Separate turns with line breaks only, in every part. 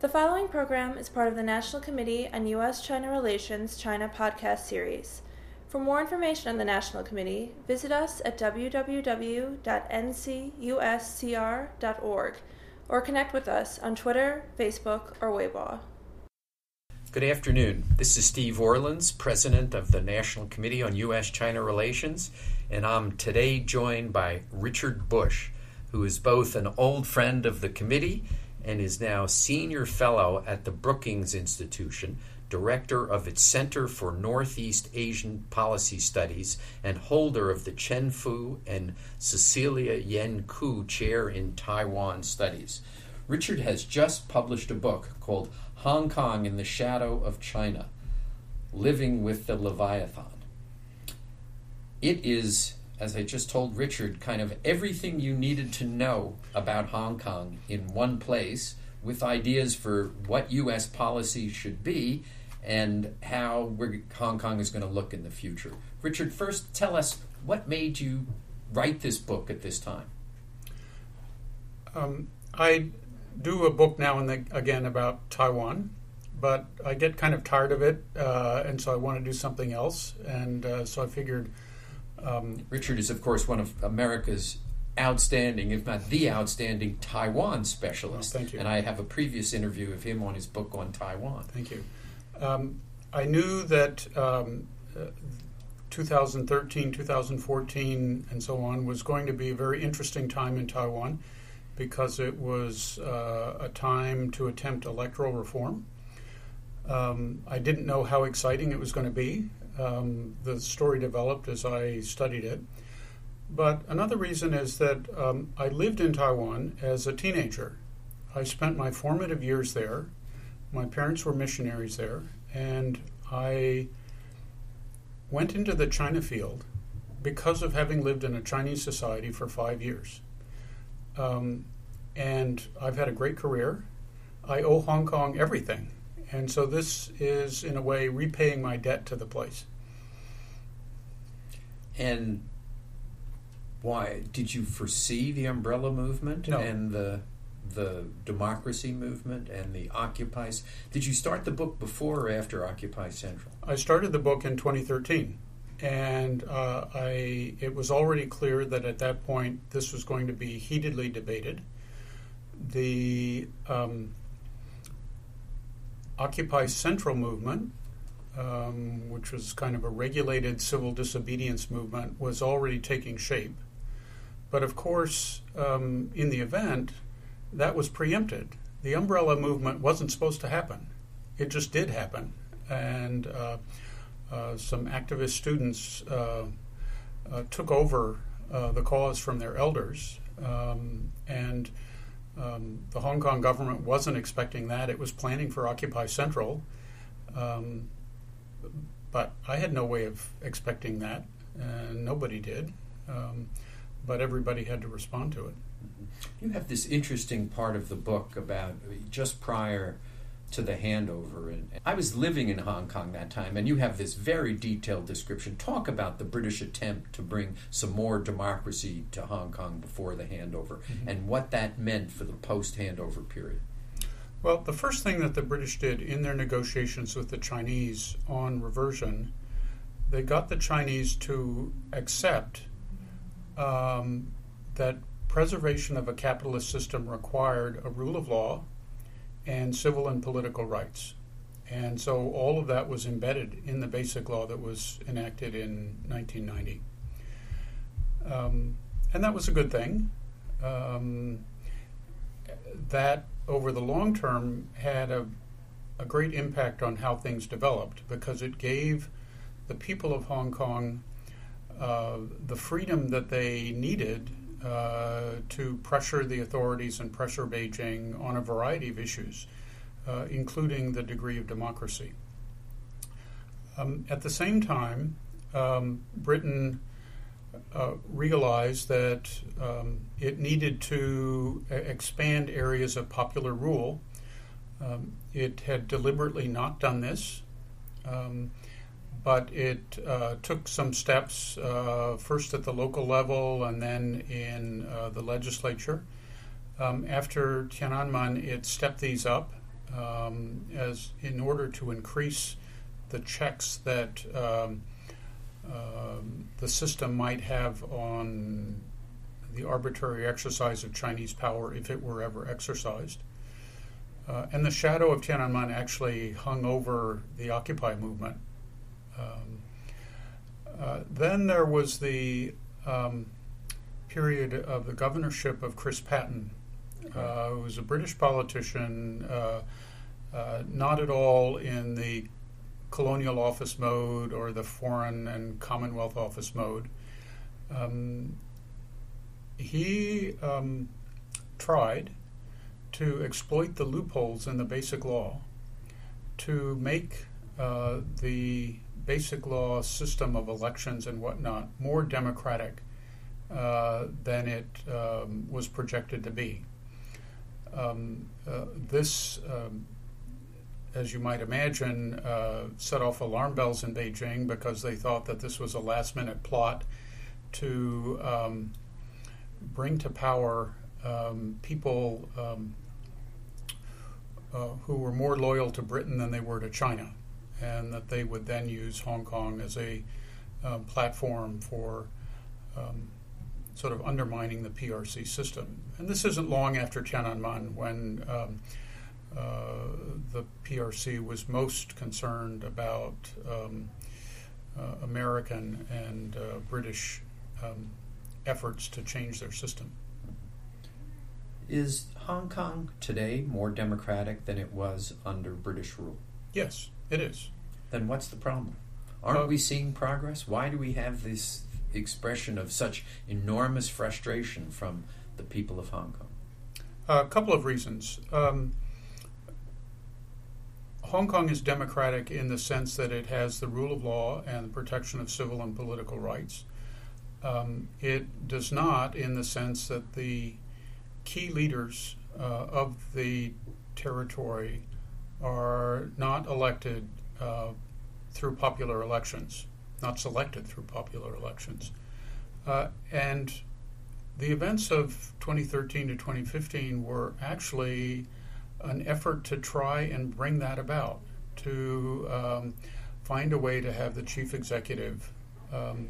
The following program is part of the National Committee on U.S. China Relations China podcast series. For more information on the National Committee, visit us at www.ncuscr.org or connect with us on Twitter, Facebook, or Weibo.
Good afternoon. This is Steve Orlins, President of the National Committee on U.S. China Relations, and I'm today joined by Richard Bush, who is both an old friend of the committee and is now Senior Fellow at the Brookings Institution, Director of its Center for Northeast Asian Policy Studies, and holder of the Chen Fu and Cecilia Yen Koo Chair in Taiwan Studies. Richard has just published a book called Hong Kong in the Shadow of China Living with the Leviathan. It is, as I just told Richard, kind of everything you needed to know about Hong Kong in one place with ideas for what U.S. policy should be and how Hong Kong is going to look in the future. Richard, first tell us what made you write this book at this time?
Um, I do a book now and again about Taiwan, but I get kind of tired of it, uh, and so I want to do something else. And uh, so I figured.
Um, Richard is, of course, one of America's outstanding, if not the outstanding, Taiwan specialist.
Oh, thank you.
And I have a previous interview of him on his book on Taiwan.
Thank you. Um, I knew that um, uh, 2013, 2014, and so on was going to be a very interesting time in Taiwan because it was uh, a time to attempt electoral reform. Um, I didn't know how exciting it was going to be. Um, the story developed as I studied it. But another reason is that um, I lived in Taiwan as a teenager. I spent my formative years there. My parents were missionaries there, and I went into the China field because of having lived in a Chinese society for five years. Um, and I've had a great career. I owe Hong Kong everything. And so this is, in a way, repaying my debt to the place.
And why? Did you foresee the umbrella movement
no.
and the the democracy movement and the Occupy? Did you start the book before or after Occupy Central?
I started the book in 2013 and uh, I it was already clear that at that point this was going to be heatedly debated. The um, Occupy Central movement, um, which was kind of a regulated civil disobedience movement, was already taking shape. But of course, um, in the event, that was preempted. The umbrella movement wasn't supposed to happen. It just did happen. And uh, uh, some activist students uh, uh, took over the cause from their elders, um, and um, the Hong Kong government wasn't expecting that. It was planning for Occupy Central, um, but I had no way of expecting that, and nobody did. Um, but everybody had to respond to it.
You have this interesting part of the book about just prior to the handover. And I was living in Hong Kong that time, and you have this very detailed description. Talk about the British attempt to bring some more democracy to Hong Kong before the handover mm-hmm. and what that meant for the post handover period.
Well, the first thing that the British did in their negotiations with the Chinese on reversion, they got the Chinese to accept um, that preservation of a capitalist system required a rule of law and civil and political rights. And so all of that was embedded in the basic law that was enacted in 1990. Um, and that was a good thing. Um, that, over the long term, had a, a great impact on how things developed because it gave the people of Hong Kong uh, the freedom that they needed uh, to pressure the authorities and pressure Beijing on a variety of issues, uh, including the degree of democracy. Um, at the same time, um, Britain uh, realized that um, it needed to expand areas of popular rule. Um, it had deliberately not done this. But it uh, took some steps, uh, first at the local level and then in uh, the legislature. Um, after Tiananmen, it stepped these up um, as in order to increase the checks that um, um, the system might have on the arbitrary exercise of Chinese power if it were ever exercised. Uh, and the shadow of Tiananmen actually hung over the Occupy movement. Um, uh, then there was the um, period of the governorship of Chris Patten, uh, who was a British politician, uh, uh, not at all in the colonial office mode or the foreign and Commonwealth office mode. Um, he um, tried to exploit the loopholes in the basic law to make uh, the basic law system of elections and whatnot more democratic uh, than it um, was projected to be. Um, uh, this, um, as you might imagine, uh, set off alarm bells in Beijing because they thought that this was a last minute plot to um, bring to power um, people um, uh, who were more loyal to Britain than they were to China, and that they would then use Hong Kong as a uh, platform for um, sort of undermining the PRC system. And this isn't long after Tiananmen when um, uh, the PRC was most concerned about um, uh, American and uh, British um, efforts to change their system.
Is Hong Kong today more democratic than it was under British rule?
Yes, it is.
Then what's the problem? Aren't uh, we seeing progress? Why do we have this expression of such enormous frustration from the people of Hong Kong?
A couple of reasons. Um, Hong Kong is democratic in the sense that it has the rule of law and the protection of civil and political rights. Um, it does not in the sense that the key leaders uh, of the territory are not elected uh, through popular elections, not selected through popular elections. Uh, and the events of 2013 to 2015 were actually an effort to try and bring that about, to um, find a way to have the chief executive um,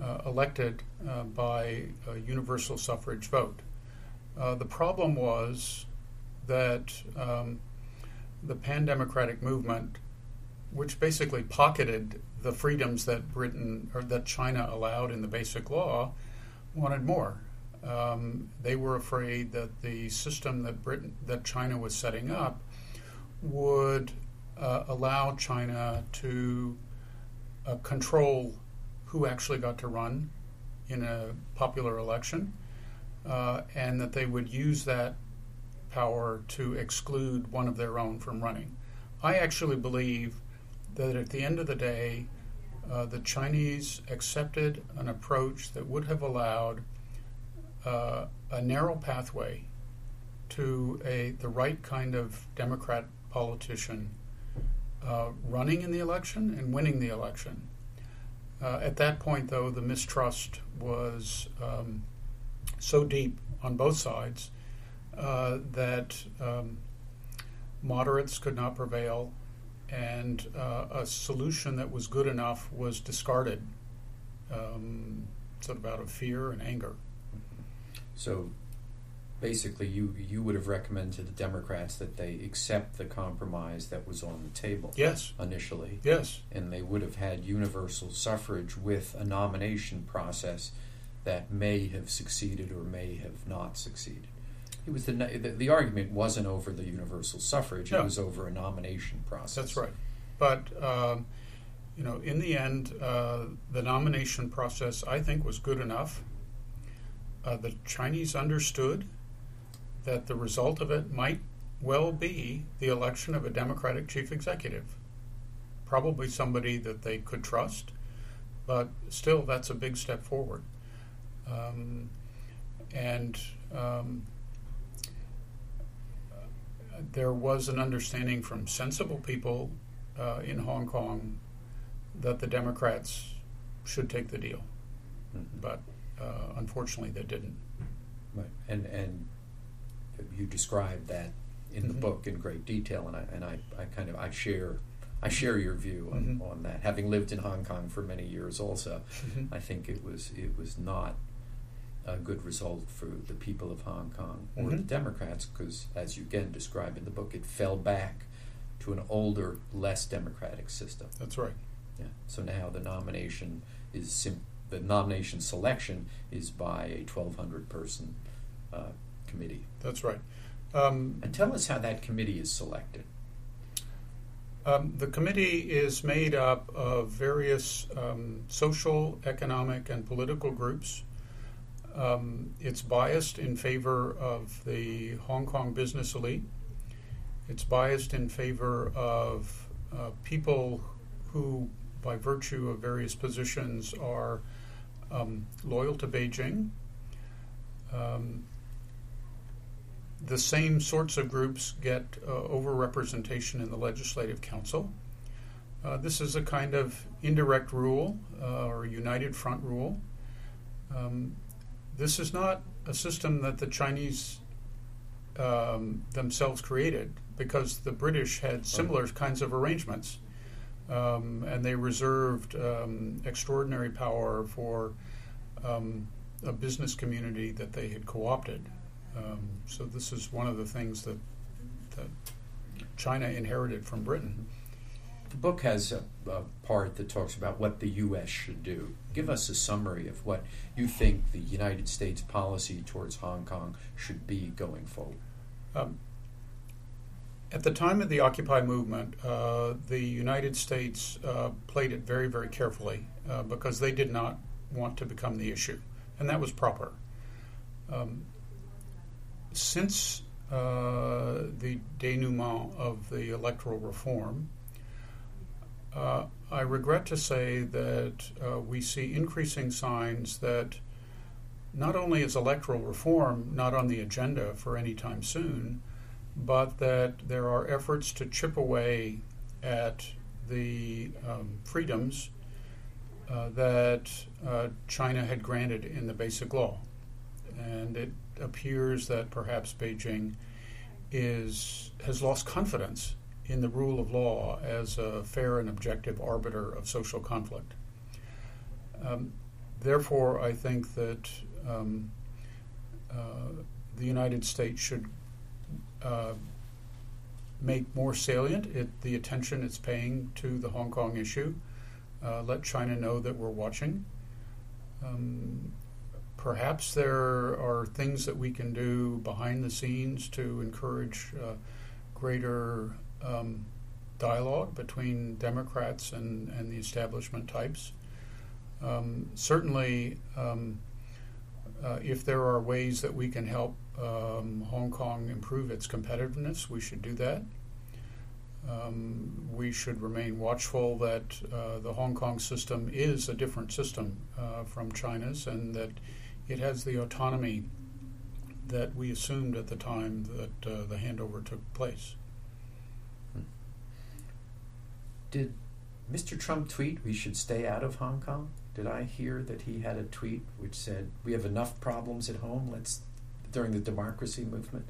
uh, elected uh, by a universal suffrage vote. Uh, the problem was that um, the pan democratic movement, which basically pocketed the freedoms that Britain or that China allowed in the basic law, wanted more. Um, they were afraid that the system that Britain that China was setting up would uh, allow China to uh, control who actually got to run in a popular election, uh, and that they would use that power to exclude one of their own from running. I actually believe that at the end of the day, uh, the Chinese accepted an approach that would have allowed uh, a narrow pathway to a the right kind of Democrat politician uh, running in the election and winning the election. Uh, at that point, though, the mistrust was um, so deep on both sides uh, that um, moderates could not prevail, and uh, a solution that was good enough was discarded, um, sort of out of fear and anger.
So basically you you would have recommended to the Democrats that they accept the compromise that was on the table.
Yes.
Initially.
Yes.
And they would have had universal suffrage with a nomination process that may have succeeded or may have not succeeded. It was the the, the argument wasn't over the universal suffrage; no. it was over a nomination process.
That's right. But um, you know, in the end, uh, the nomination process I think was good enough. Uh, the Chinese understood that the result of it might well be the election of a Democratic chief executive. Probably somebody that they could trust, but still, that's a big step forward. Um, and um, there was an understanding from sensible people uh, in Hong Kong that the Democrats should take the deal, mm-hmm. but uh, unfortunately, they didn't.
Right. And and you described that in the
Mhm.
book in great detail, and I and I, I kind of I share I share your view on,
Mhm.
on that. Having lived in Hong Kong for many years, also,
Mhm.
I think it was it was not a good result for the people of Hong Kong or the
Mhm.
Democrats, because as you again describe in the book, it fell back to an older, less democratic system.
That's right.
Yeah. So now the nomination is sim- the nomination selection is by a 1,200 person uh, committee.
That's right. Um,
And tell us how that committee is selected.
Um, the committee is made up of various um, social, economic, and political groups. Um, it's biased in favor of the Hong Kong business elite. It's biased in favor of uh, people who, by virtue of various positions, are um, loyal to Beijing. Um, the same sorts of groups get uh, overrepresentation in the legislative council. Uh, this is a kind of indirect rule uh, or united front rule. Um, this is not a system that the Chinese um, themselves created because the British had similar kinds of arrangements. Um, and they reserved um, extraordinary power for um, a business community that they had co opted. Um, so this is one of the things that, that China inherited from Britain.
The book has a, a part that talks about what the U.S. should do. Give us a summary of what you think the United States policy towards Hong Kong should be going forward.
Um, at the time of the Occupy movement, uh, the United States uh, played it very, very carefully uh, because they did not want to become the issue, and that was proper. Um, since uh, the denouement of the electoral reform, uh, I regret to say that uh, we see increasing signs that not only is electoral reform not on the agenda for any time soon, but that there are efforts to chip away at the um, freedoms uh, that uh, China had granted in the Basic Law. And it appears that perhaps Beijing is has lost confidence in the rule of law as a fair and objective arbiter of social conflict. Um, therefore, I think that um, uh, the United States should uh, make more salient it, the attention it's paying to the Hong Kong issue. Uh, let China know that we're watching. Um, perhaps there are things that we can do behind the scenes to encourage uh, greater um, dialogue between Democrats and, and the establishment types. Um, certainly, um, uh, if there are ways that we can help um, Hong Kong improve its competitiveness, we should do that. Um, we should remain watchful that uh, the Hong Kong system is a different system uh, from China's and that it has the autonomy that we assumed at the time that uh, the handover took place.
Did Mr. Trump tweet we should stay out of Hong Kong? Did I hear that he had a tweet which said we have enough problems at home? Let's during the democracy movement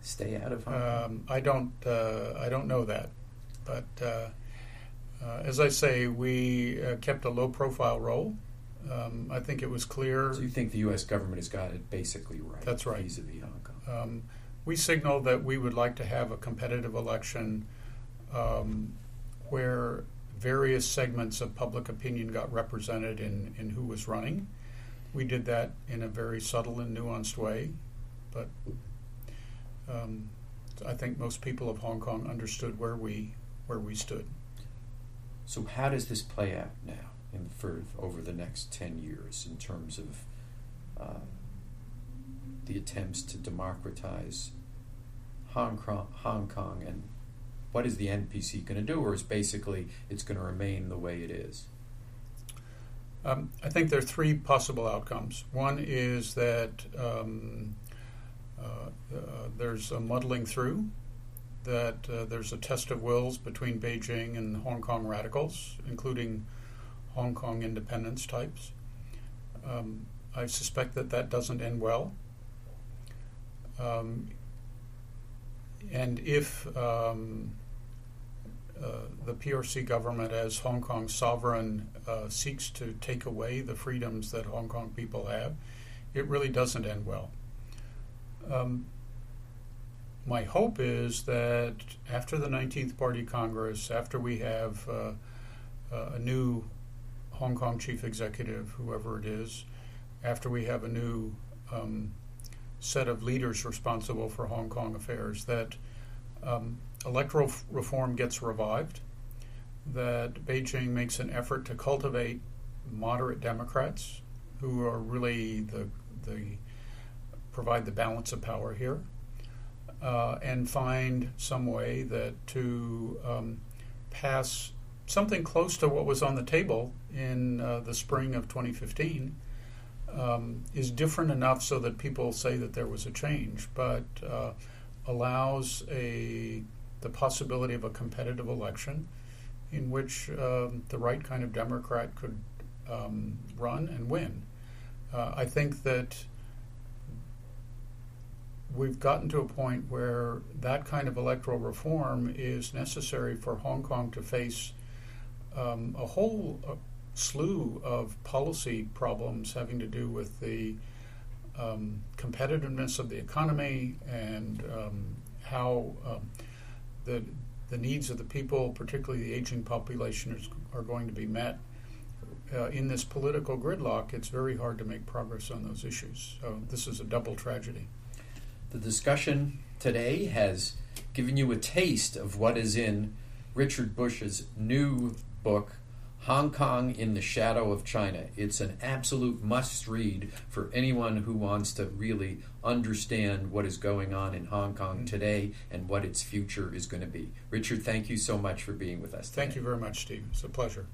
stay out of Hong Kong.
Um, I don't. Uh, I don't know that, but uh, uh, as I say, we uh, kept a low-profile role. Um, I think it was clear.
So you think the U.S. government has got it basically right?
That's right.
Vis-a-vis Hong Kong.
Um, we signaled that we would like to have a competitive election um, where various segments of public opinion got represented in, in who was running. We did that in a very subtle and nuanced way, but um, I think most people of Hong Kong understood where we where we stood.
So how does this play out now in for over the next ten years in terms of uh, the attempts to democratize Hong Kong, Hong Kong, and what is the NPC going to do, or is basically it's going to remain the way it is?
Um, I think there are three possible outcomes. One is that um, uh, uh, there's a muddling through, that uh, there's a test of wills between Beijing and Hong Kong radicals, including Hong Kong independence types. Um, I suspect that that doesn't end well. Um, and if um, uh, the PRC government, as Hong Kong's sovereign, uh, seeks to take away the freedoms that Hong Kong people have, it really doesn't end well. Um, my hope is that after the 19th Party Congress, after we have uh, a new Hong Kong chief executive, whoever it is, after we have a new um, set of leaders responsible for Hong Kong affairs, that um, electoral f- reform gets revived, that Beijing makes an effort to cultivate moderate Democrats who are really the, the provide the balance of power here, uh, and find some way that to um, pass something close to what was on the table in uh, the spring of 2015 um, is different enough so that people say that there was a change, but uh, allows a the possibility of a competitive election in which um, the right kind of Democrat could um, run and win. Uh, I think that we've gotten to a point where that kind of electoral reform is necessary for Hong Kong to face um, a whole uh, slew of policy problems having to do with the um, competitiveness of the economy and um, how um, the the needs of the people, particularly the aging population, is, are going to be met. Uh, in this political gridlock, it's very hard to make progress on those issues. So this is a double tragedy.
The discussion today has given you a taste of what is in Richard Bush's new book, Hong Kong in the Shadow of China. It's an absolute must read for anyone who wants to really understand what is going on in Hong Kong today and what its future is going to be. Richard, thank you so much for being with us. Today.
Thank you very much, Steve. It's a pleasure.